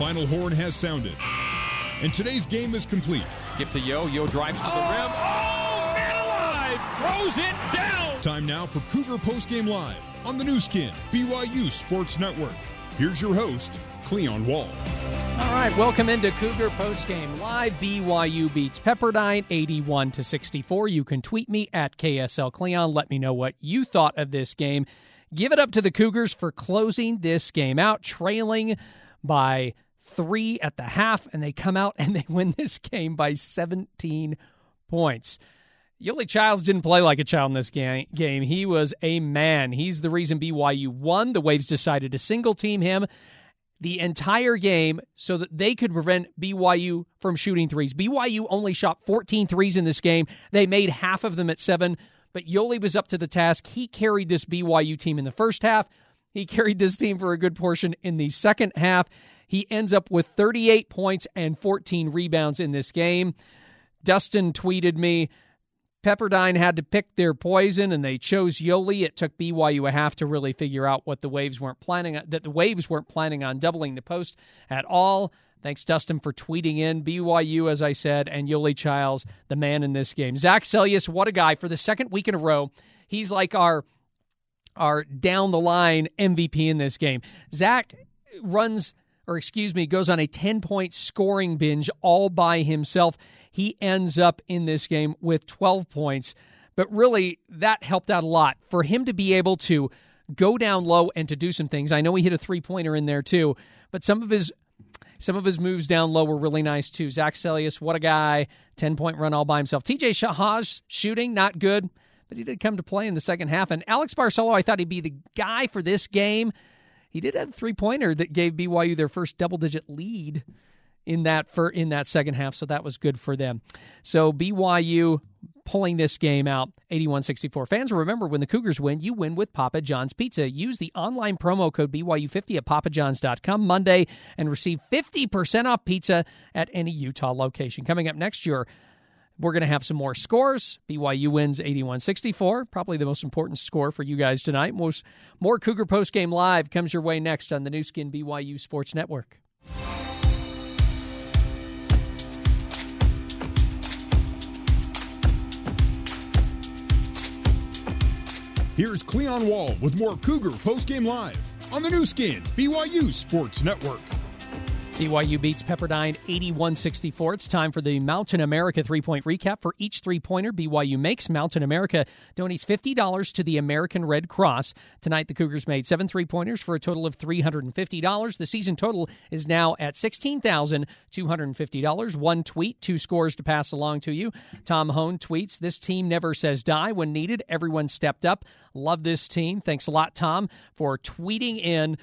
final horn has sounded. And today's game is complete. Give to Yo. Yo drives to the oh, rim. Oh, man alive! Throws it down! Time now for Cougar Postgame Live on the Nu Skin, BYU Sports Network. Here's your host, Cleon Wall. All right, welcome into Cougar Postgame Live. BYU beats Pepperdine 81 to 64. You can tweet me at KSL Cleon. Let me know what you thought of this game. Give it up to the Cougars for closing this game out, trailing by three at the half, and they come out and they win this game by 17 points. Yoeli Childs didn't play like a child in this game. He was a man. He's the reason BYU won. The Waves decided to single team him the entire game so that they could prevent BYU from shooting threes. BYU only shot 14 threes in this game. They made half of them at seven, but Yoli was up to the task. He carried this BYU team in the first half. He carried this team for a good portion in the second half. He ends up with 38 points and 14 rebounds in this game. Dustin tweeted me, Pepperdine had to pick their poison and they chose Yoeli. It took BYU a half to really figure out what the Waves weren't planning on, that the Waves weren't planning on doubling the post at all. Thanks, Dustin, for tweeting in. BYU, as I said, and Yoeli Childs, the man in this game. Zac Seljaas, what a guy. For the second week in a row, he's like our our down the line MVP in this game. Zac runs or excuse me, goes on a 10 point scoring binge all by himself. He ends up in this game with 12 points. But really, that helped out a lot for him to be able to go down low and to do some things. I know he hit a three pointer in there too, but some of his some of his moves down low were really nice too. Zac Seljaas, what a guy! Ten point run all by himself. TJ Haws shooting not good, but he did come to play in the second half. And Alex Barcelo, I thought he'd be the guy for this game he did have a three pointer that gave BYU their first double digit lead in that for in that second half, so that was good for them. So BYU pulling this game out 81-64. Fans remember when the Cougars win, you win with Papa John's Pizza. Use the online promo code BYU50 at papajohns.com Monday and receive 50% off pizza at any Utah location. Coming up next year, we're going to have some more scores. BYU wins 81 64. Probably the most important score for you guys tonight. Most, more Cougar Post Game Live comes your way next on the Nu Skin BYU Sports Network. Here's Cleon Wall with more Cougar Post Game Live on the Nu Skin BYU Sports Network. BYU beats Pepperdine 81 64. It's time for the Mountain America three point recap. For each three pointer BYU makes, Mountain America donates $50 to the American Red Cross. Tonight, the Cougars made seven three pointers for a total of $350. The season total is now at $16,250. One tweet, two scores to pass along to you. Tom Hone tweets This team never says die. When needed, everyone stepped up. Love this team. Thanks a lot, Tom, for tweeting in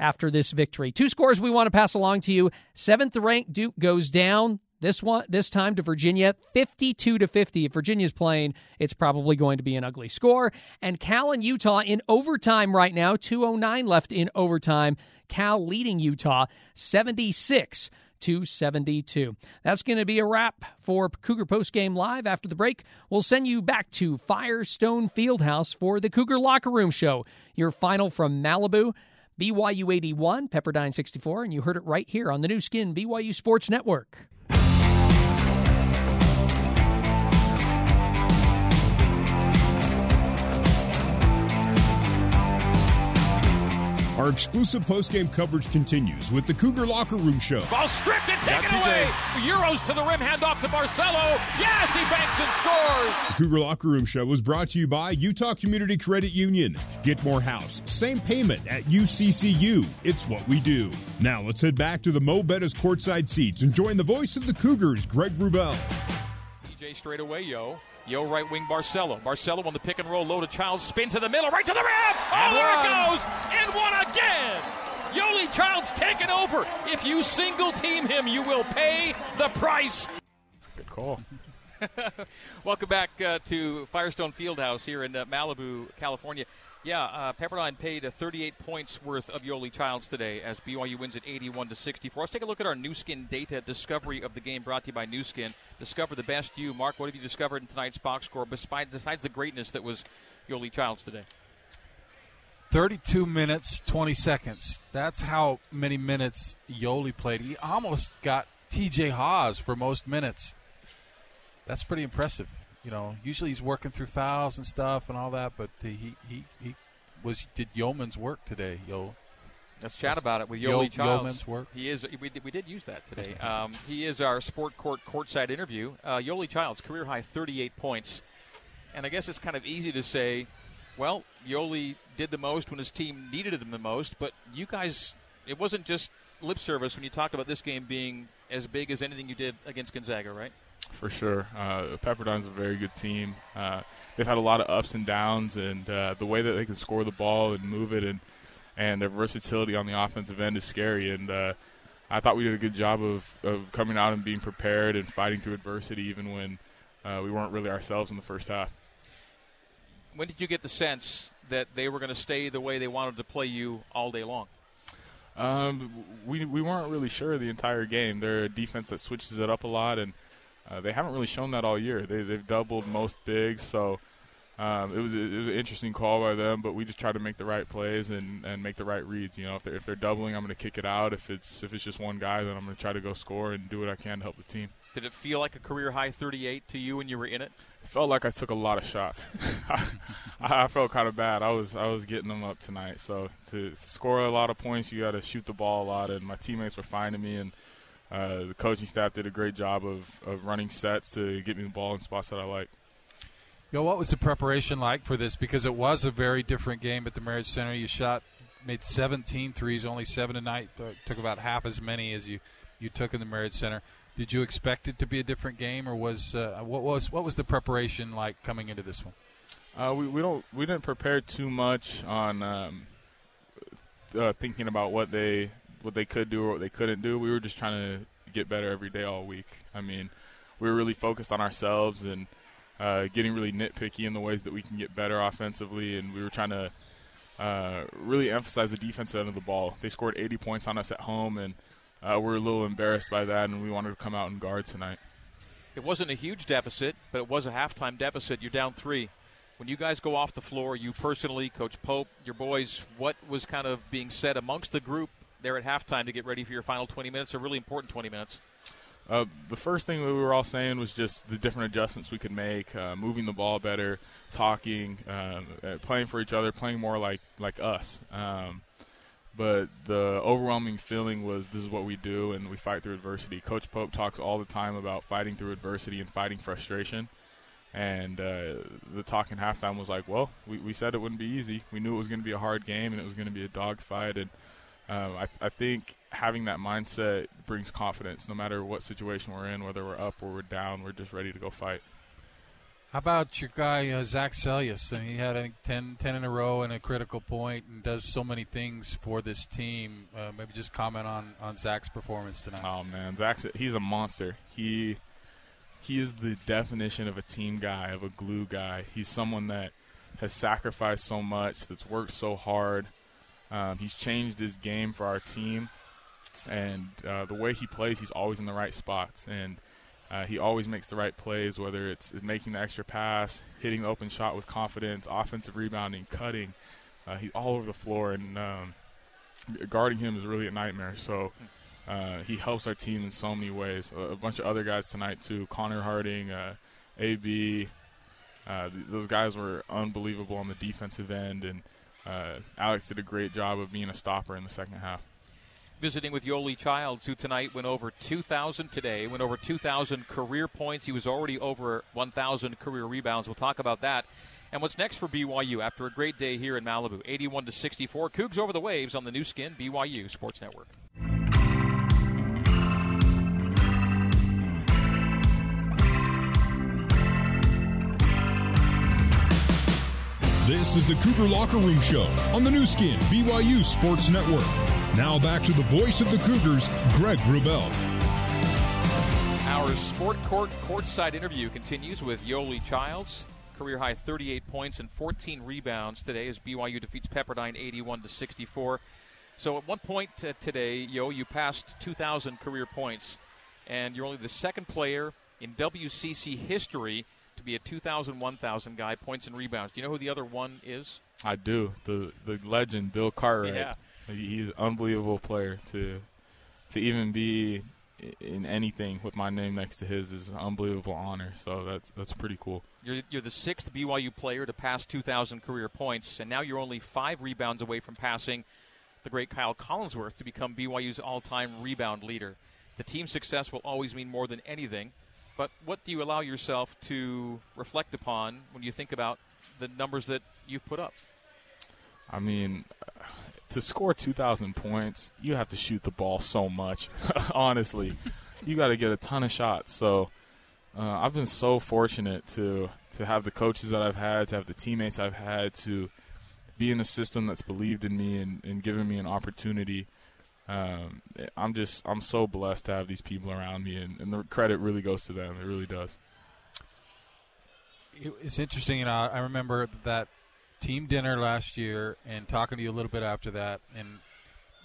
after this victory. Two scores we want to pass along to you. Seventh ranked Duke goes down this one this time to Virginia 52 to 50 if Virginia's playing it's probably going to be an ugly score and Cal and Utah in overtime right now 209 left in overtime Cal leading Utah 76 to 72. That's going to be a wrap for Cougar Post Game Live. After the break, we'll send you back to Firestone Fieldhouse for the Cougar Locker Room Show. Your final from Malibu BYU 81, Pepperdine 64, and you heard it right here on the Nu Skin BYU Sports Network. Our exclusive post-game coverage continues with the Cougar Locker Room Show. Ball stripped and taken away. Euros to the rim, hand off to Barcelo. Yes, he banks and scores. The Cougar Locker Room Show was brought to you by Utah Community Credit Union. Get more house, same payment at UCCU. It's what we do. Now let's head back to the Mo Betta's courtside seats and join the voice of the Cougars, Greg Wrubell. DJ straight away, yo. Yo, right wing Barcelo. Barcelo on the pick and roll, low to Childs, spin to the middle, right to the rim. Oh, there it goes, and one again. Yoli Childs taking over. If you single team him, you will pay the price. Good call. Welcome back uh, to Firestone Fieldhouse here in uh, Malibu, California. Yeah, uh, Pepperdine paid uh, 38 points worth of Yoli Childs today as BYU wins at 81 to 64. Let's take a look at our Nu Skin data discovery of the game brought to you by Nu Skin. Discover the best you. Mark, what have you discovered in tonight's box score besides, besides the greatness that was Yoli Childs today? 32 minutes, 20 seconds. That's how many minutes Yoli played. He almost got TJ Haws for most minutes. That's pretty impressive. You know, usually he's working through fouls and stuff and all that, but he he, he was did yeoman's work today, yo. Let's chat about it with Yoeli Childs. Yeoman's work. He is. We did, we did use that today. Um, he is our sport court courtside interview. Uh, Yoeli Childs, career high 38 points, and I guess it's kind of easy to say, well, Yoli did the most when his team needed him the most, but you guys, it wasn't just lip service when you talked about this game being as big as anything you did against Gonzaga, right? For sure. Uh, Pepperdine's a very good team. Uh, they've had a lot of ups and downs, and uh, the way that they can score the ball and move it, and and their versatility on the offensive end is scary. And uh, I thought we did a good job of, of coming out and being prepared and fighting through adversity, even when uh, we weren't really ourselves in the first half. When did you get the sense that they were going to stay the way they wanted to play you all day long? Um, we we weren't really sure the entire game. They're a defense that switches it up a lot, and uh, they haven't really shown that all year. They they've doubled most bigs, so um, it was it was an interesting call by them. But we just try to make the right plays and, and make the right reads. You know, if they're if they're doubling, I'm going to kick it out. If it's if it's just one guy, then I'm going to try to go score and do what I can to help the team. Did it feel like a career high 38 to you when you were in it? It felt like I took a lot of shots. I, I, felt kind of bad. I was I was getting them up tonight. So to, to score a lot of points, you got to shoot the ball a lot. And my teammates were finding me, and uh, the coaching staff did a great job of, of running sets to get me the ball in spots that I like. Yo, what was the preparation like for this? Because it was a very different game at the Marriott Center. You shot, made 17 threes, only seven tonight. Took about half as many as you, you took in the Marriott Center. Did you expect it to be a different game, or was uh, what was what was the preparation like coming into this one? Uh, we, we don't we didn't prepare too much on um, uh, thinking about what they what they could do or what they couldn't do. We were just trying to get better every day all week. I mean, we were really focused on ourselves and uh, getting really nitpicky in the ways that we can get better offensively, and we were trying to uh, really emphasize the defensive end of the ball. They scored 80 points on us at home, and uh, we're a little embarrassed by that, and we wanted to come out and guard tonight. It wasn't a huge deficit, but it was a halftime deficit. You're down three. When you guys go off the floor, you personally, Coach Pope, your boys, what was kind of being said amongst the group there at halftime to get ready for your final 20 minutes, a really important 20 minutes? Uh, the first thing we were all saying was just the different adjustments we could make, uh, moving the ball better, talking, um, uh, playing for each other, playing more like like us. Um, but the overwhelming feeling was this is what we do and we fight through adversity. Coach Pope talks all the time about fighting through adversity and fighting frustration. And uh, the talk in halftime was like, well, we, we said it wouldn't be easy. We knew it was going to be a hard game and it was going to be a dogfight. And um, I, I think having that mindset brings confidence no matter what situation we're in, whether we're up or we're down, we're just ready to go fight. How about your guy uh, Zac Seljaas? And he had I think 10, 10 in a row and a critical point, and does so many things for this team. Uh, maybe just comment on on Zac's performance tonight. Oh man, Zac's he's a monster. He he is the definition of a team guy, of a glue guy. He's someone that has sacrificed so much, that's worked so hard. Um, he's changed his game for our team, and uh, the way he plays, he's always in the right spots and uh, he always makes the right plays, whether it's, it's, making the extra pass, hitting the open shot with confidence, offensive rebounding, cutting. Uh, he's all over the floor, and um, guarding him is really a nightmare. So uh, he helps our team in so many ways. A, bunch of other guys tonight too. Connor Harding, uh, AB. Uh, th- those guys were unbelievable on the defensive end, and uh, Alex did a great job of being a stopper in the second half visiting with Yoli Childs, who tonight went over 2,000 today, went over 2,000 career points. He was already over 1,000 career rebounds. We'll talk about that. And what's next for BYU after a great day here in Malibu? 81 to 64. Cougs over the waves on the Nu Skin BYU Sports Network. This is the Cougar Locker Room Show on the Nu Skin BYU Sports Network. Now back to the voice of the Cougars, Greg Wrubell. Our Sport Court courtside interview continues with Yoli Childs. Career high 38 points and 14 rebounds today as BYU defeats Pepperdine 81 to 64. So at one point uh, today, Yo, you passed 2,000 career points, and you're only the second player in WCC history to be a 2,000, 1,000 guy, points and rebounds. Do you know who the other one is? I do. The the legend Bill Cartwright. Yeah. He's an unbelievable player to to even be in anything with my name next to his is an unbelievable honor. So that's that's pretty cool. You're, you're the sixth BYU player to pass 2,000 career points, and now you're only five rebounds away from passing the great Kyle Collinsworth to become BYU's all-time rebound leader. The team's success will always mean more than anything, but what do you allow yourself to reflect upon when you think about the numbers that you've put up? I mean, to score 2,000 points, you have to shoot the ball so much. Honestly, you got to get a ton of shots. So uh, I've been so fortunate to to have the coaches that I've had, to have the teammates I've had, to be in a system that's believed in me and, and given me an opportunity. Um, I'm just I'm so blessed to have these people around me, and, and the credit really goes to them. It really does. It's interesting, you know. I remember that team dinner last year and talking to you a little bit after that and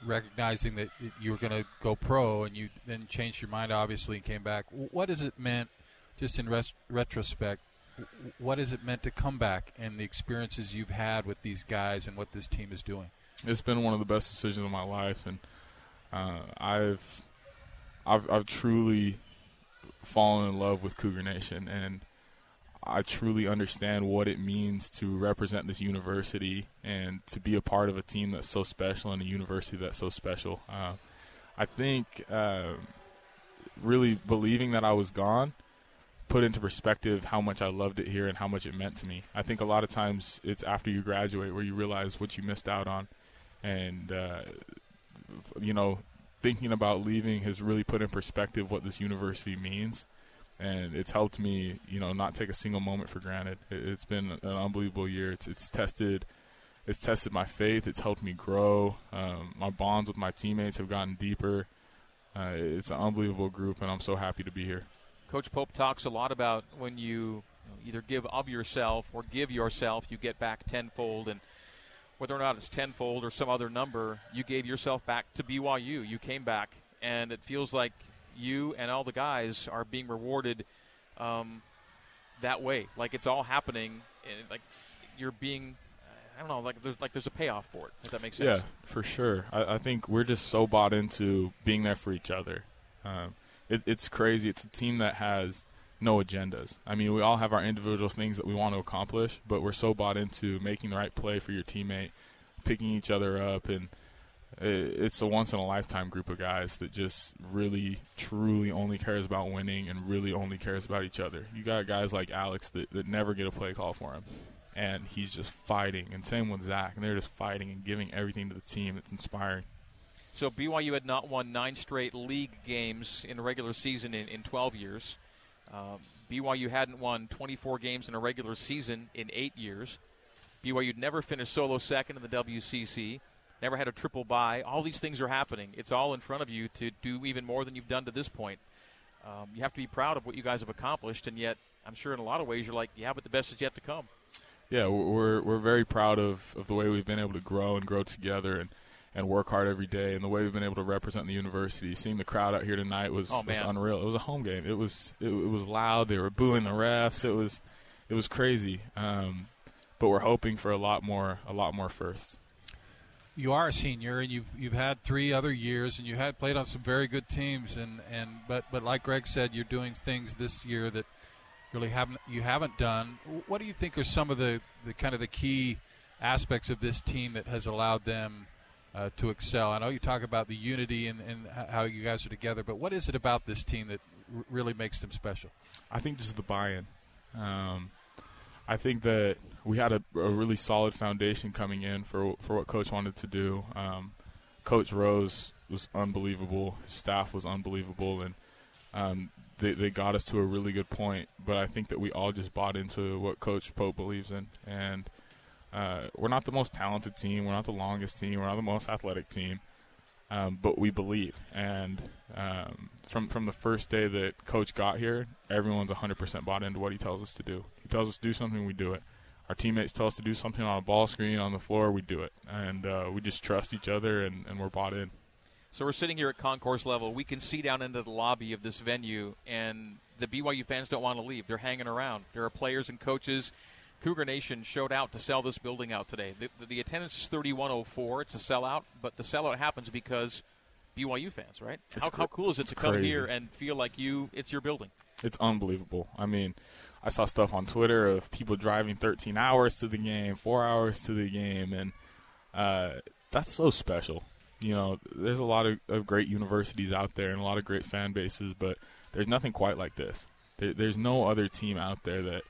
recognizing that you were going to go pro and you then changed your mind obviously and came back what has it meant just in res- retrospect what has it meant to come back and the experiences you've had with these guys and what this team is doing it's been one of the best decisions of my life and uh, I've, I've I've truly fallen in love with Cougar Nation and I truly understand what it means to represent this university and to be a part of a team that's so special and a university that's so special. Uh, I think uh, really believing that I was gone put into perspective how much I loved it here and how much it meant to me. I think a lot of times it's after you graduate where you realize what you missed out on, and uh, you know, thinking about leaving has really put in perspective what this university means and it's helped me, you know, not take a single moment for granted. It, has been an unbelievable year. It's it's tested, it's tested my faith. It's helped me grow. Um, my bonds with my teammates have gotten deeper. Uh, it's an unbelievable group, and I'm so happy to be here. Coach Pope talks a lot about when you either give of yourself or give yourself, you get back tenfold, and whether or not it's tenfold or some other number, you gave yourself back to BYU. You came back, and it feels like you and all the guys are being rewarded um, that way. Like it's all happening, and like you're being. I don't know, like there's like there's a payoff for it. If that makes sense. Yeah, for sure. I, I think we're just so bought into being there for each other. Um, it, it's crazy. It's a team that has no agendas. I mean, we all have our individual things that we want to accomplish, but we're so bought into making the right play for your teammate, picking each other up, and it's a once in a lifetime group of guys that just really, truly only cares about winning and really only cares about each other. You got guys like Alex that, that never get a play call for him, and he's just fighting. And same with Zac, and they're just fighting and giving everything to the team. It's inspiring. So BYU had not won nine straight league games in a regular season in, in 12 years. Um, BYU hadn't won 24 games in a regular season in eight years. BYU never finished solo second in the WCC never had a triple bye. All these things are happening. It's all in front of you to do even more than you've done to this point. Um, you have to be proud of what you guys have accomplished, and yet I'm sure in a lot of ways you're like, yeah, but the best is yet to come. Yeah, we're we're very proud of, of the way we've been able to grow and grow together and, and work hard every day, and the way we've been able to represent the university. Seeing the crowd out here tonight was, oh, was unreal. It was a home game. It was it, it, was loud. They were booing the refs. It was it was crazy. Um, but we're hoping for a lot more a lot more first you are a senior and you've you've had three other years and you had played on some very good teams and, and but but like Greg said you're doing things this year that really haven't you haven't done what do you think are some of the, the kind of the key aspects of this team that has allowed them uh, to excel I know you talk about the unity and, and how you guys are together but what is it about this team that r- really makes them special I think just the buy-in um, I think that we had a, a, really solid foundation coming in for for what coach wanted to do. Um, coach Rose was unbelievable. His staff was unbelievable, and um, they they got us to a really good point. But I think that we all just bought into what Coach Pope believes in, and uh, we're not the most talented team. We're not the longest team. We're not the most athletic team um, but we believe. And um, from from the first day that Coach got here, everyone's 100% bought into what he tells us to do. He tells us to do something, we do it. Our teammates tell us to do something on a ball screen on the floor, we do it, and uh, we just trust each other, and, and we're bought in. So we're sitting here at concourse level. We can see down into the lobby of this venue, and the BYU fans don't want to leave. They're hanging around. There are players and coaches. Cougar Nation showed out to sell this building out today. The, the, the attendance is 3104. It's a sellout, but the sellout happens because BYU fans, right? How, how, cool is it to come crazy. here and feel like you? It's your building. It's unbelievable. I mean, I saw stuff on Twitter of people driving 13 hours to the game, four hours to the game, and uh, that's so special you know, there's a lot of, of, great universities out there and a lot of great fan bases, but there's nothing quite like this. There, there's no other team out there that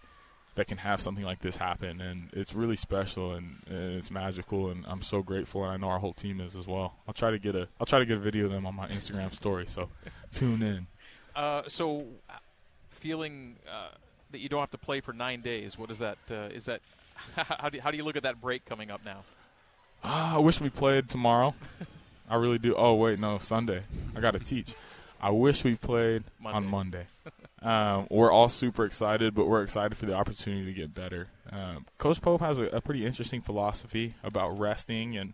that can have something like this happen, and it's really special and, and, it's magical, and I'm so grateful, and I know our whole team is as well. I'll try to get a I'll try to get a video of them on my Instagram story, so tune in. Uh, so, feeling uh, that you don't have to play for nine days, what is that? Uh, is that how do you, how do you look at that break coming up now? Ah, I wish we played tomorrow. I really do. Oh wait, no, Sunday. I got to teach. I wish we played Monday. on Monday. um, we're all super excited, but we're excited for the opportunity to get better. Um, Coach Pope has a, a, pretty interesting philosophy about resting, and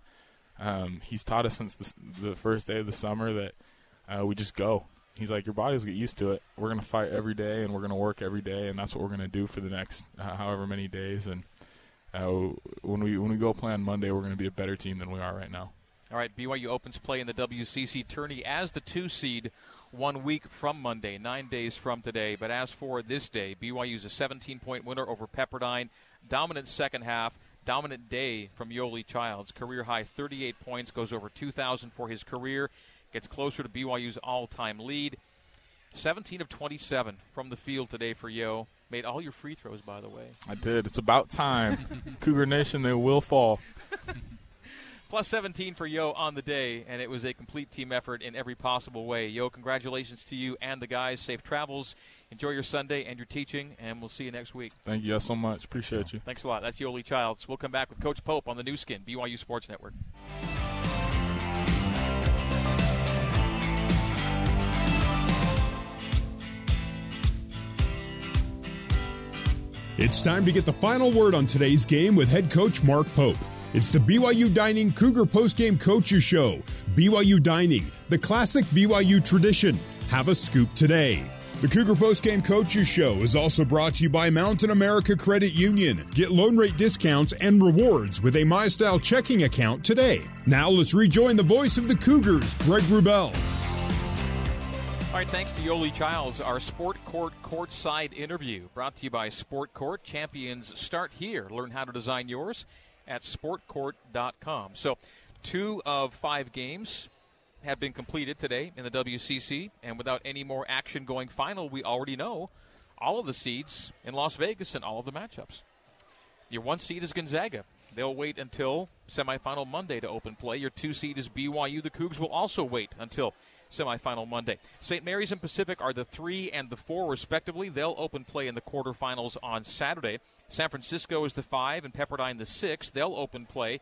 um, he's taught us since the, the, first day of the summer that uh, we just go. He's like, your bodies get used to it. We're gonna fight every day, and we're gonna work every day, and that's what we're gonna do for the next uh, however many days. And uh, when we when we go play on Monday, we're gonna be a better team than we are right now. All right, BYU opens play in the WCC tourney as the two seed one week from Monday, nine days from today. But as for this day, BYU's a 17 point winner over Pepperdine. Dominant second half, dominant day from Yoeli Childs. Career high 38 points, goes over 2,000 for his career, gets closer to BYU's all time lead. 17 of 27 from the field today for Yo. Made all your free throws, by the way. I did. It's about time. Cougar Nation, they will fall. Plus 17 for Yo on the day, and it was a complete team effort in every possible way. Yo, congratulations to you and the guys. Safe travels. Enjoy your Sunday and your teaching, and we'll see you next week. Thank you guys so much. Appreciate you. Thanks a lot. That's Yoeli Childs. We'll come back with Coach Pope on the Nu Skin, BYU Sports Network. It's time to get the final word on today's game with head coach Mark Pope. It's the BYU Dining Cougar Postgame Coaches Show. BYU Dining, the classic BYU tradition. Have a scoop today. The Cougar Postgame Coaches Show is also brought to you by Mountain America Credit Union. Get loan rate discounts and rewards with a MyStyle checking account today. Now let's rejoin the voice of the Cougars, Greg Wrubell. All right, thanks to Yoli Childs, our Sport Court courtside interview brought to you by Sport Court. Champions start here. Learn how to design yours at sportcourt.com. So, two of five games have been completed today in the WCC, and without any more action going final, we already know all of the seeds in Las Vegas and all of the matchups. Your one seed is Gonzaga. They'll wait until semifinal Monday to open play. Your two seed is BYU. The Cougs will also wait until semifinal Monday. St. Mary's and Pacific are the three and the four, respectively. They'll open play in the quarterfinals on Saturday. San Francisco is the five and Pepperdine the six. They'll open play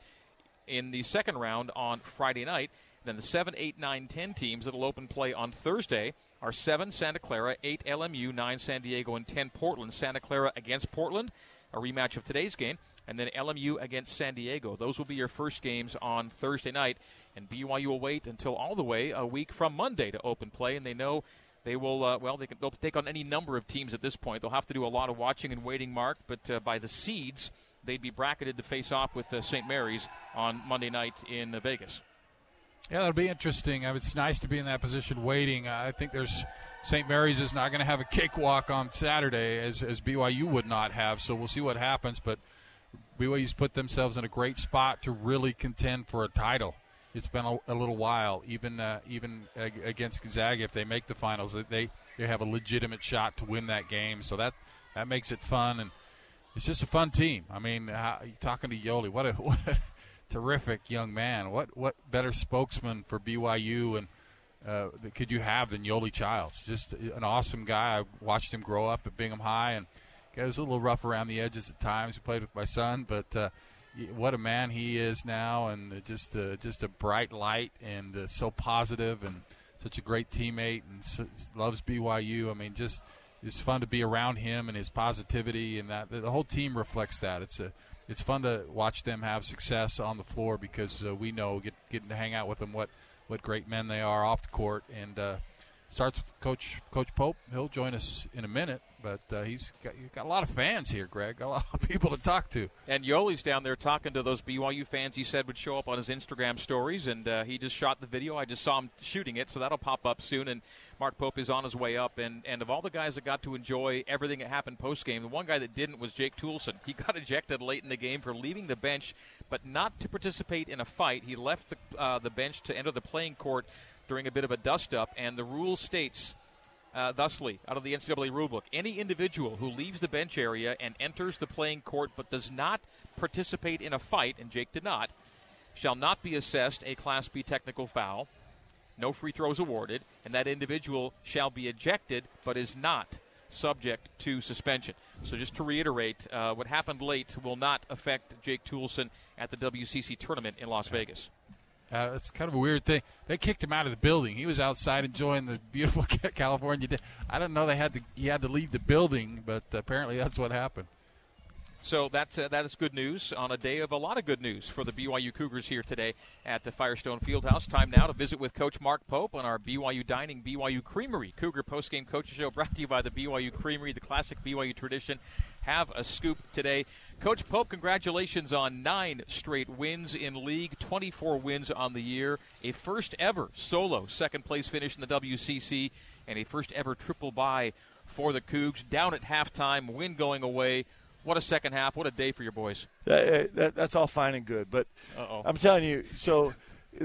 in the second round on Friday night. Then the 7, 8, 9, 10 teams that'll open play on Thursday are 7 Santa Clara, 8 LMU, 9 San Diego, and 10 Portland. Santa Clara against Portland, a rematch of today's game and then LMU against San Diego. Those will be your first games on Thursday night, and BYU will wait until all the way a week from Monday to open play, and they know they will. Uh, well, they can, they'll take on any number of teams at this point. They'll have to do a lot of watching and waiting, Mark. But uh, by the seeds, they'd be bracketed to face off with uh, St. Mary's on Monday night in uh, Vegas. Yeah, that'll be interesting. Uh, it's nice to be in that position waiting. Uh, I think there's St. Mary's is not going to have a cakewalk on Saturday as, as BYU would not have. So we'll see what happens. But BYU's put themselves in a great spot to really contend for a title. It's been a, a little while, even uh, even against Gonzaga. If they make the finals, they they have a legitimate shot to win that game. So that that makes it fun, and it's just a fun team. I mean, how, talking to Yoli, what a what a terrific young man. What what better spokesman for BYU and uh, could you have than Yoli Childs? Just an awesome guy. I watched him grow up at Bingham High and Was a little rough around the edges at times. He played with my son, but uh, what a man he is now, and just uh, just a bright light and uh, so positive and such a great teammate and so, loves BYU. I mean, just it's fun to be around him and his positivity, and that the whole team reflects that. It's a it's fun to watch them have success on the floor because uh, we know get, getting to hang out with them what what great men they are off the court. And uh, starts with Coach Coach Pope. He'll join us in a minute, but uh, he's, got, he's got a lot of fans here, Greg. A lot of people to talk to. And Yoli's down there talking to those BYU fans. He said would show up on his Instagram stories, and uh, he just shot the video. I just saw him shooting it, so that'll pop up soon. And Mark Pope is on his way up. And, and of all the guys that got to enjoy everything that happened post game, the one guy that didn't was Jake Toolson. He got ejected late in the game for leaving the bench, but not to participate in a fight. He left the, uh, the bench to enter the playing court during a bit of a dust up, and the rule states. Uh, thusly, out of the NCAA rulebook, any individual who leaves the bench area and enters the playing court but does not participate in a fight, and Jake did not, shall not be assessed a Class B technical foul, no free throws awarded, and that individual shall be ejected but is not subject to suspension. So, just to reiterate, uh, what happened late will not affect Jake Toolson at the WCC tournament in Las Vegas. Uh, it's kind of a weird thing. They kicked him out of the building. He was outside enjoying the beautiful California day. I don't know they had to he had to leave the building, but apparently that's what happened. So that's uh, that is good news on a day of a lot of good news for the BYU Cougars here today at the Firestone Fieldhouse. Time now to visit with Coach Mark Pope on our BYU Dining BYU Creamery Cougar postgame coaches show brought to you by the BYU Creamery, the classic BYU tradition. Have a scoop today, Coach Pope. Congratulations on nine straight wins in league, 24 wins on the year, a first ever solo second place finish in the WCC, and a first ever triple bye for the Cougs. Down at halftime, win going away. What a second half! What a day for your boys. That, eh, that, that's all fine and good, but Uh-oh. I'm telling you, so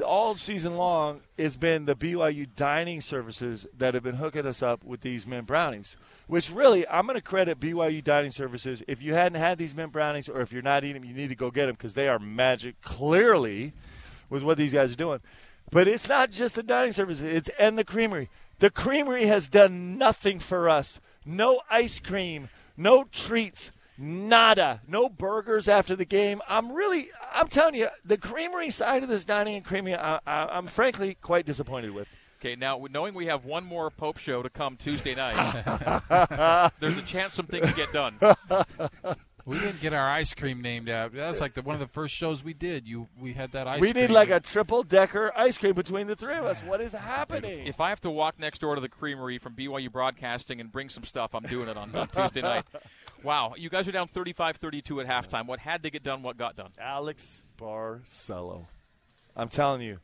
all season long, it's been the BYU dining services that have been hooking us up with these mint brownies. Which really, I'm going to credit BYU dining services. If you hadn't had these mint brownies, or if you're not eating them, you need to go get them because they are magic. Clearly, with what these guys are doing. But it's not just the dining services; it's and the creamery. The creamery has done nothing for us. No ice cream, no treats, nada, no burgers after the game. I'm really, I'm telling you, the creamery side of this dining and creamery, I, I, I'm frankly quite disappointed with. Okay, now knowing we have one more Pope show to come Tuesday night, there's a chance some things get done. We didn't get our ice cream named out. That was like the, one of the first shows we did. You we had that ice. Cream. We cream. need like a triple decker ice cream between the three of us. What is happening? If I have to walk next door to the creamery from BYU Broadcasting and bring some stuff, I'm doing it on, on Tuesday night. Wow, you guys are down 35-32 at halftime. What had to get done? What got done? Alex Barcelo. I'm telling you.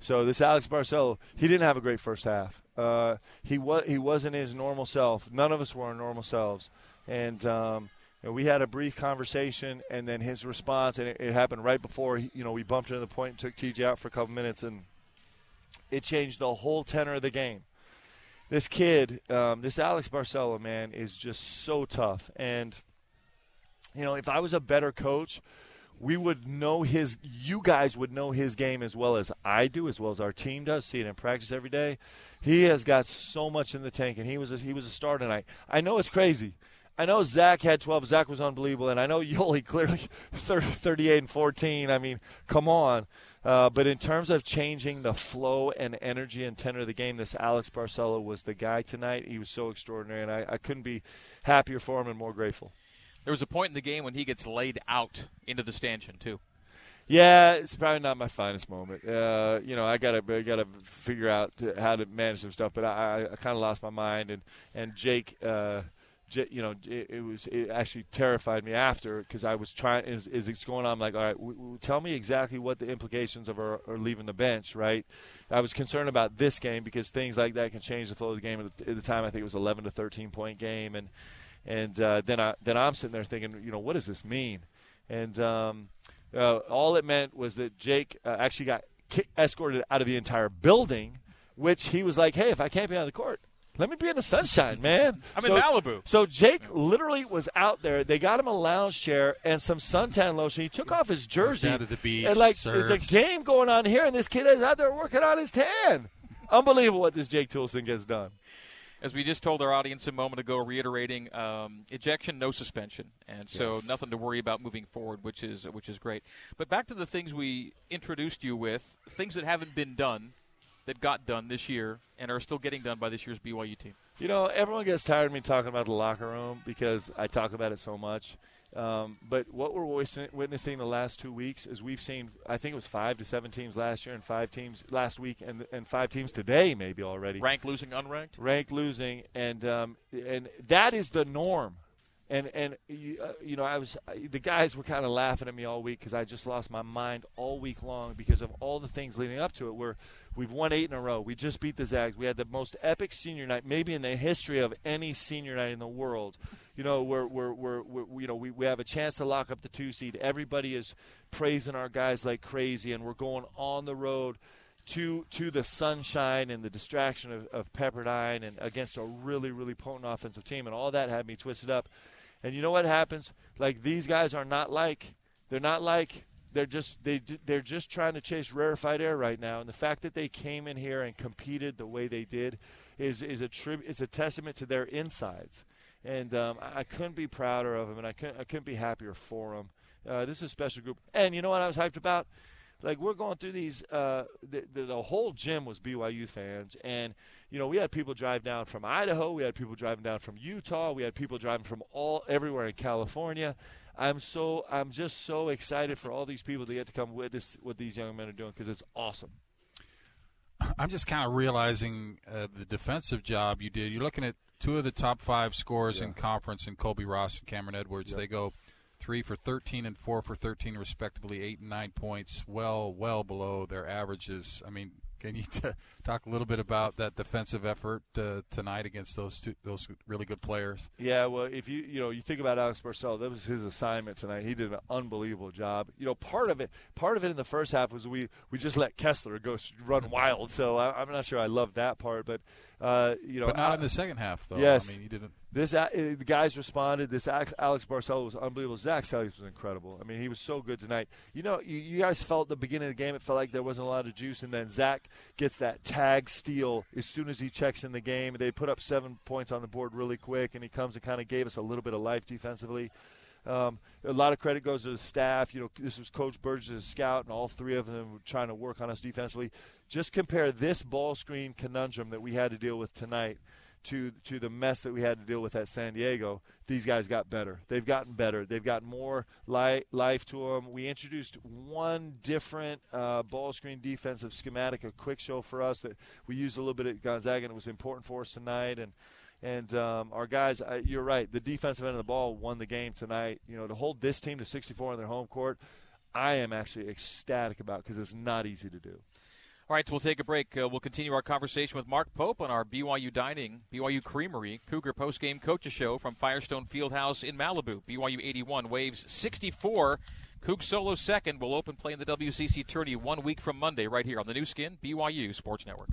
So this Alex Barcelo, he didn't have a great first half. Uh, he was he wasn't his normal self. None of us were our normal selves, and um, and we had a brief conversation, and then his response, and it, it happened right before he, you know we bumped into the point and took TJ out for a couple minutes, and it changed the whole tenor of the game. This kid, um, this Alex Barcelo, man, is just so tough, and you know if I was a better coach we would know his you guys would know his game as well as I do as well as our team does. See it in practice every day. He has got so much in the tank and he was a, he was a star tonight. I know it's crazy. I know Zac had 12 Zac was unbelievable and I know Yoeli clearly 30, 38 and 14 I mean come on uh, but in terms of changing the flow and energy and tenor of the game this Alex Barcelo was the guy tonight he was so extraordinary and I, I couldn't be happier for him and more grateful There was a point in the game when he gets laid out into the stanchion too. Yeah, it's probably not my finest moment. Uh, you know, I gotta I gotta figure out how to manage some stuff. But I, I kind of lost my mind, and and Jake, uh, you know, it, it was it actually terrified me after because I was trying Is as it's going on. I'm like, all right, w- w- tell me exactly what the implications of our leaving the bench. Right, I was concerned about this game because things like that can change the flow of the game. At the, at the time, I think it was 11 to 13 point game, and and uh, then I then I'm sitting there thinking, you know, what does this mean? And um, uh, all it meant was that Jake uh, actually got ki- escorted out of the entire building, which he was like, "Hey, if I can't be on the court, let me be in the sunshine, man." I'm so, in Malibu. So Jake literally was out there. They got him a lounge chair and some suntan lotion. He took off his jersey. down to the beach, And like surfs. it's a game going on here, and this kid is out there working on his tan. Unbelievable what this Jake Toolson gets done. As we just told our audience a moment ago, reiterating um, ejection, no suspension, and so Yes. nothing to worry about moving forward, which is which is great. But back to the things we introduced you with, things that haven't been done that got done this year and are still getting done by this year's BYU team? You know, everyone gets tired of me talking about the locker room because I talk about it so much. Um, but what we're witnessing the last two weeks is we've seen, I think it was five to seven teams last year and five teams last week and, and five teams today maybe already. Ranked losing, unranked? Ranked losing. And, um, and that is the norm and and you, uh, you know I was the guys were kind of laughing at me all week because I just lost my mind all week long because of all the things leading up to it. Where we've won eight in a row, we just beat the Zags, we had the most epic senior night, maybe in the history of any senior night in the world. You know, we're we're, we're, we're you know we, we have a chance to lock up the two seed. Everybody is praising our guys like crazy, and we're going on the road to to the sunshine and the distraction of, of Pepperdine and against a really really potent offensive team, and all that had me twisted up. And you know what happens? Like these guys are not like they're not like they're just they they're just trying to chase rarefied air right now. And the fact that they came in here and competed the way they did is is a tri- is a testament to their insides. And um, I couldn't be prouder of them, and I couldn't I couldn't be happier for them. Uh, this is a special group. And you know what I was hyped about? Like we're going through these uh, the, the, the whole gym was BYU fans. And you know we had people drive down from Idaho. We had people driving down from Utah. We had people driving from all everywhere in California. I'm so I'm just so excited for all these people to get to come witness what these young men are doing because it's awesome. I'm just kind of realizing uh, the defensive job you did. You're looking at two of the top five scores yeah. in conference in Colbey Ross and Kameron Edwards. Yep. they go three for 13 and four for 13, respectively, eight and nine points, well, well below their averages. I mean, can you t- talk a little bit about that defensive effort uh, tonight against those two, those really good players? Yeah, well, if you you know you think about Alex Barcelo, that was his assignment tonight. He did an unbelievable job. You know, part of it, part of it in the first half was we we just let Kessler go run wild. So I, am not sure I love that part, but uh, you know, but not I, in the second half though. Yes, I mean he didn't. This uh, the guys responded. This Alex Barcelo was unbelievable. Zac Seljaas was incredible. I mean, he was so good tonight. You know, you, you guys felt the beginning of the game. It felt like there wasn't a lot of juice, and then Zac gets that tag steal as soon as he checks in the game. They put up seven points on the board really quick, and he comes and kind of gave us a little bit of life defensively. Um, a lot of credit goes to the staff. You know, this was Coach Burgess' and scout, and all three of them were trying to work on us defensively. Just compare this ball screen conundrum that we had to deal with tonight to to the mess that we had to deal with at San Diego, these guys got better. They've gotten better. They've got more li- life to them. We introduced one different uh, ball screen defensive schematic, a quick show for us that we used a little bit at Gonzaga, and it was important for us tonight. And and um, our guys, you're right. The defensive end of the ball won the game tonight. You know, to hold this team to 64 on their home court, I am actually ecstatic about because it's not easy to do. All right, so we'll take a break. Uh, we'll continue our conversation with Mark Pope on our BYU Dining, BYU Creamery, Cougar postgame coaches show from Firestone Fieldhouse in Malibu. BYU 81, Waves 64. Coug Solo second will open play in the WCC tourney one week from Monday right here on the Nu Skin, BYU Sports Network.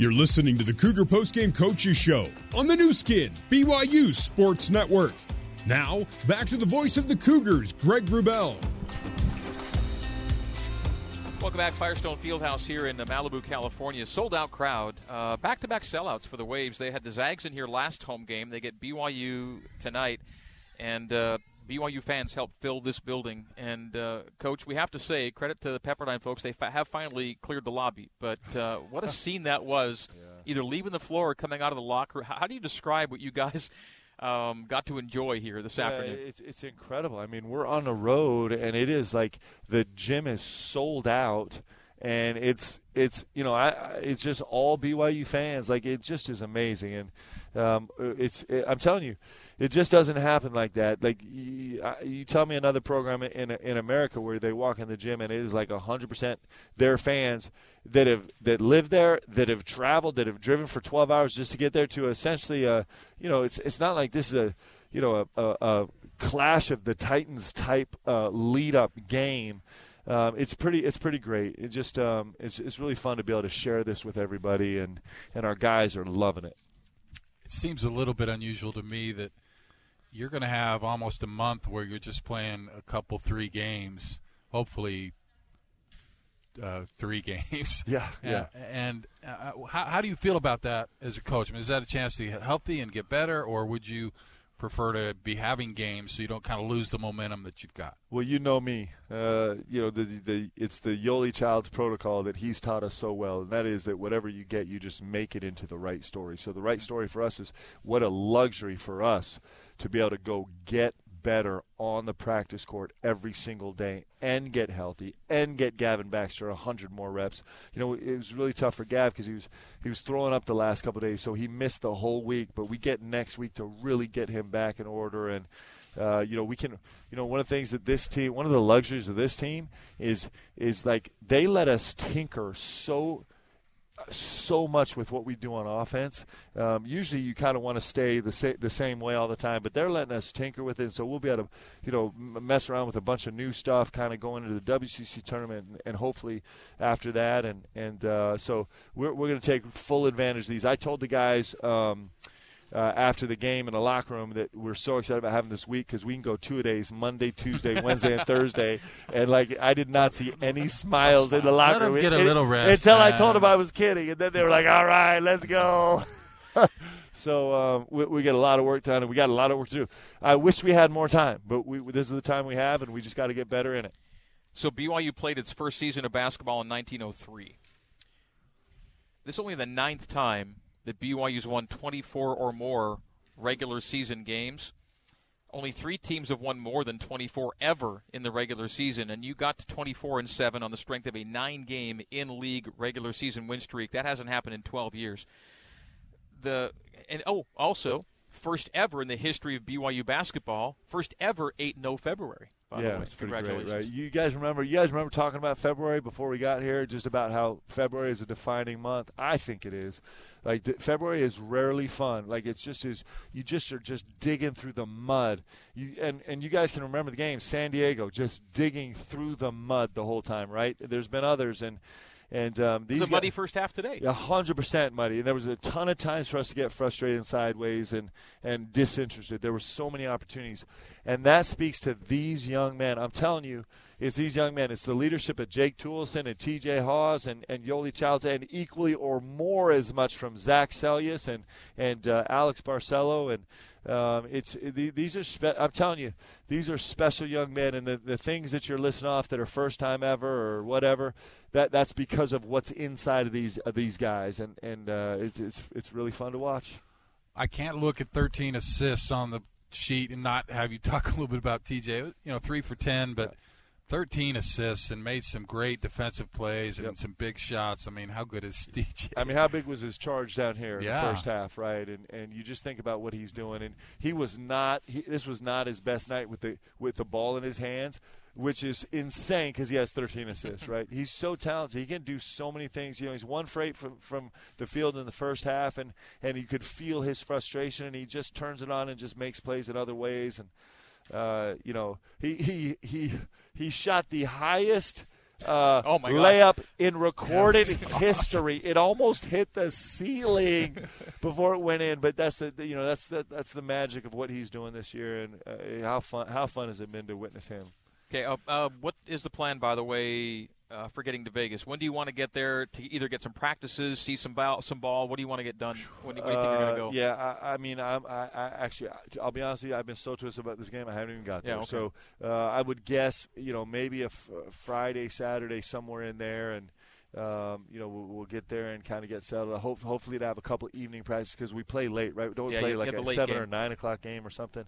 You're listening to the Cougar Postgame Coaches Show on the Nu Skin, BYU Sports Network. Now, back to the voice of the Cougars, Greg Wrubell. Welcome back, Firestone Fieldhouse here in Malibu, California. Sold out crowd. Back to back sellouts for the Waves. They had the Zags in here last home game. They get BYU tonight. And uh, BYU fans helped fill this building. And, uh, Coach, we have to say, credit to the Pepperdine folks, they fa- have finally cleared the lobby. But uh, what a scene that was, yeah. either leaving the floor or coming out of the locker. How, how do you describe what you guys um, got to enjoy here this yeah, afternoon? It's, it's incredible. I mean, we're on the road, and it is like the gym is sold out. And it's it's you know I it's just all BYU fans like it just is amazing and um, it's it, I'm telling you it just doesn't happen like that. Like you, you tell me another program in in America where they walk in the gym and it is like hundred percent their fans that have that live there, that have traveled, that have driven for twelve hours just to get there to essentially a you know it's it's not like this is a you know a, a, a clash of the Titans type uh, lead up game. Um, it's pretty it's pretty great. It just um, it's it's really fun to be able to share this with everybody and and our guys are loving it. It seems a little bit unusual to me that you're going to have almost a month where you're just playing a couple, three games, hopefully uh, three games. Yeah, yeah. And uh, how, how do you feel about that as a coach? I mean, is that a chance to get healthy and get better, or would you prefer to be having games so you don't kind of lose the momentum that you've got. Well, you know me. Uh, you know the the it's the Yoli Childs protocol that he's taught us so well, and that is that whatever you get, you just make it into the right story. So the right story for us is what a luxury for us to be able to go get better on the practice court every single day and get healthy and get Gavin Baxter 100 more reps. You know, it was really tough for Gav because he was he was throwing up the last couple days, so he missed the whole week. But we get next week to really get him back in order and. Uh, you know, we can. You know, one of the things that this team, one of the luxuries of this team is is like they let us tinker so so much with what we do on offense. Um, usually, you kind of want to stay the, sa- the same way all the time, but they're letting us tinker with it, so we'll be able to, you know, mess around with a bunch of new stuff, kind of going into the WCC tournament, and, and hopefully after that, and and uh, so we're we're going to take full advantage of these. I told the guys. Um, uh, after the game in the locker room that we're so excited about having this week because we can go two days Monday, Tuesday, Wednesday, and Thursday. And like I did not see any smiles in the locker room. Let get it, a little rest until man. I told them I was kidding, and then they were like, "All right, let's go." so um, we, we get a lot of work done, and we got a lot of work to do. I wish we had more time, but we, this is the time we have, and we just got to get better in it. So BYU played its first season of basketball in 1903. This is only the ninth time that BYU's won 24 or more regular season games. Only three teams have won more than 24 ever in the regular season, and you got to 24 and seven on the strength of a nine-game in-league regular season win streak. That hasn't happened in 12 years. The and oh, also first ever in the history of BYU basketball, first ever 8 0 February. By yeah, the way. it's pretty great, Congratulations. right? You guys remember? You guys remember talking about February before we got here? Just about how February is a defining month. I think it is. Like th- February is rarely fun. Like it's just is you just are just digging through the mud. You and and you guys can remember the game San Diego just digging through the mud the whole time, right? There's been others and. And um, It these was a guys- muddy first half today. a hundred percent muddy, and there was a ton of times for us to get frustrated and sideways and and disinterested. There were so many opportunities, and that speaks to these young men. I'm telling you, it's these young men. It's the leadership of Jake Toolson and T.J. Haws and and Yoeli Childs, and equally or more as much from Zac Seljaas and and uh, Alex Barcelo and. Um, it's these are spe- I'm telling you these are special young men and the, the things that you're listing off that are first time ever or whatever that that's because of what's inside of these of these guys and and uh, it's it's it's really fun to watch. I can't look at 13 assists on the sheet and not have you talk a little bit about TJ. You know, three for 10, but 13 assists and made some great defensive plays and Yep. some big shots. I mean, how good is TJ? I mean, how big was his charge down here in Yeah. the first half, right? And and you just think about what he's doing, and he was not. He, this was not his best night with the with the ball in his hands, which is insane because he has 13 assists, right? He's so talented. He can do so many things. You know, he's one for eight from from the field in the first half, and and you could feel his frustration, and he just turns it on and just makes plays in other ways, and uh, you know, he he he he shot the highest. Uh, Oh, my layup in recorded history. It almost hit the ceiling before it went in, but that's the you know that's the that's the magic of what he's doing this year, and uh, how fun how fun has it been to witness him? Okay, uh, uh, what is the plan, by the way, uh, for getting to Vegas? When do you want to get there to either get some practices, see some ball, some ball? What do you want to get done? When do you, when do you think you're going to Uh, go? Yeah, I, I mean, I'm, I, I actually, I'll be honest with you, I've been so twisted about this game, I haven't even got Yeah, there. okay. So uh, I would guess, you know, maybe a, f- Friday, Saturday, somewhere in there, and um, you know, we'll, we'll get there and kind of get settled. I hope, hopefully, to have a couple evening practices because we play late, right? Don't we Yeah, play like a seven game. or nine o'clock game or something?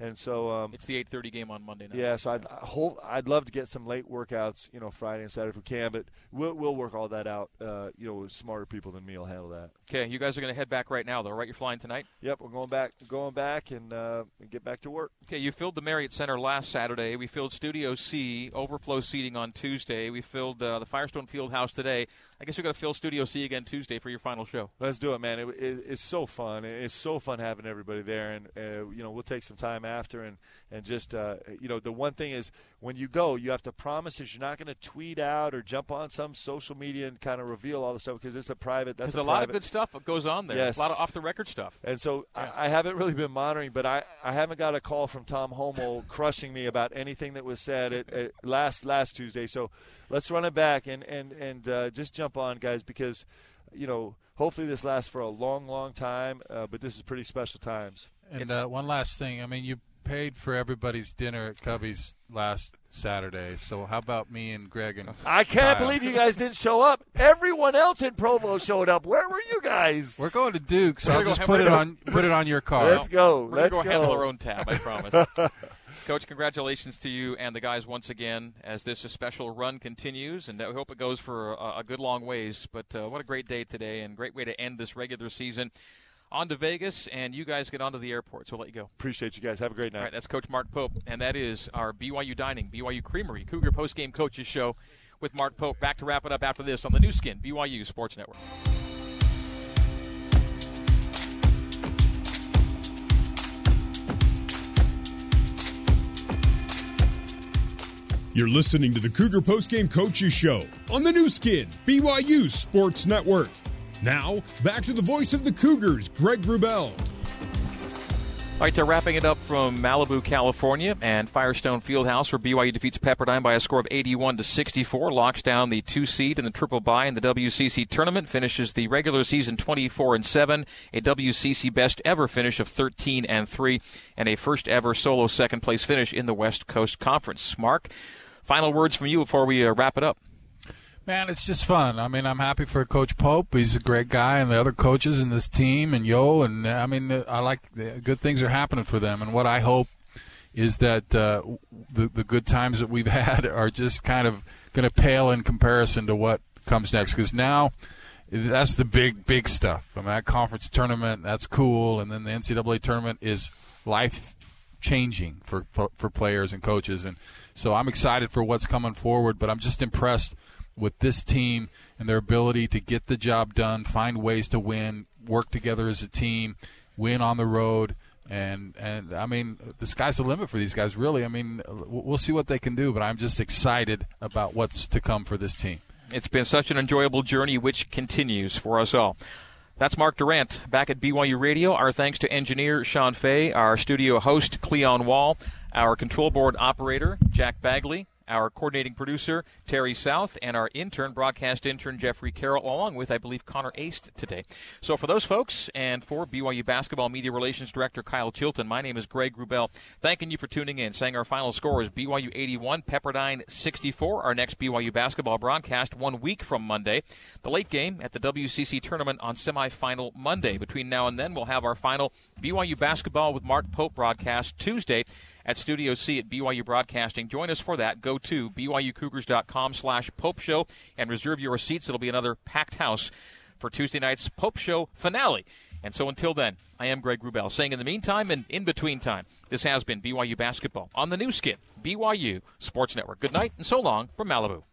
And so, um, It's the 8:30 game on Monday night. yeah, so I'd I hope I'd love to get some late workouts, you know, Friday and Saturday if we can, but we'll we'll work all that out. Uh, you know, smarter people than me will handle that. Okay, you guys are going to head back right now, though, right? You're flying tonight. Yep, we're going back, going back, and, uh, and get back to work. Okay, you filled the Marriott Center last Saturday. We filled Studio C, overflow seating on Tuesday. We filled uh, the Firestone Field House today. I guess we're going to fill Studio C again Tuesday for your final show. Let's do it, man. It, it, it's so fun. It's so fun having everybody there, and uh, you know we'll take some time after, and and just uh, you know the one thing is when you go, you have to promise that you're not going to tweet out or jump on some social media and kind of reveal all the stuff because it's a private. That's Because a, lot of good stuff goes on there. Yes. A lot of off the record stuff. And so Yeah. I, I haven't really been monitoring, but I, I haven't got a call from Tom Holmoe crushing me about anything that was said at, at last last Tuesday. So let's run it back and and and uh, just jump on, guys, because you know hopefully this lasts for a long, long time. Uh, but this is pretty special times. And uh, one last thing. I mean, you paid for everybody's dinner at Cubby's last Saturday. So how about me and Greg and I can't Kyle? believe you guys didn't show up. Everyone else in Provo showed up. Where were you guys? We're going to Duke's. We're I'll just put it on put it on your car. Let's go. We're Let's go. go handle our own tab, I promise. Coach, congratulations to you and the guys once again as this special run continues, and I hope it goes for a, a good long ways. But uh, what a great day today, and great way to end this regular season. On to Vegas, and you guys get onto the airport, so we'll let you go. Appreciate you guys. Have a great night. All right, that's Coach Mark Pope, and that is our BYU Dining, BYU Creamery, Cougar Postgame Coaches Show with Mark Pope. Back to wrap it up after this on the Nu Skin, BYU Sports Network. You're listening to the Cougar Postgame Coaches Show on the Nu Skin, BYU Sports Network. Now, back to the voice of the Cougars, Greg Wrubell. All right, so wrapping it up from Malibu, California, and Firestone Fieldhouse, where BYU defeats Pepperdine by a score of 81 to 64, locks down the two seed in the triple bye in the WCC tournament, finishes the regular season 24 and 7, a WCC best ever finish of 13 and 3, and a first ever solo second place finish in the West Coast Conference. Mark, final words from you before we uh, wrap it up. Man, it's just fun. I mean, I'm happy for Coach Pope. He's a great guy, and the other coaches in this team, and Yo, and uh, I mean, uh, I like the good things are happening for them. And what I hope is that uh, the the good times that we've had are just kind of going to pale in comparison to what comes next. Because now, that's the big big stuff. I mean, that conference tournament, that's cool, and then the NCAA tournament is life changing for for players and coaches. And so I'm excited for what's coming forward. But I'm just impressed with this team and their ability to get the job done, find ways to win, work together as a team, win on the road. And and I mean, the sky's the limit for these guys. Really, I mean, we'll see what they can do. But I'm just excited about what's to come for this team. It's been such an enjoyable journey, which continues for us all. That's Mark Durrant back at BYU Radio. Our thanks to engineer Sean Fay, our studio host Cleon Wall, our control board operator Jack Bagley, our coordinating producer Terry South, and our intern, broadcast intern Jeffrey Carroll, along with, I believe, Connor Aist today. So for those folks, and for BYU basketball media relations director Kyle Chilton, my name is Greg Wrubell, Thanking you for tuning in. Saying our final score is BYU 81, Pepperdine 64. Our next BYU basketball broadcast one week from Monday. The late game at the WCC tournament on semifinal Monday. Between now and then, we'll have our final BYU basketball with Mark Pope broadcast Tuesday at Studio C at BYU Broadcasting. Join us for that. Go to BYUCougars.com slash Pope Show and reserve your seats. It'll be another packed house for Tuesday night's Pope Show finale. And so until then, I am Greg Wrubell saying in the meantime and in between time, this has been BYU Basketball on the Nu Skin, BYU Sports Network. Good night and so long from Malibu.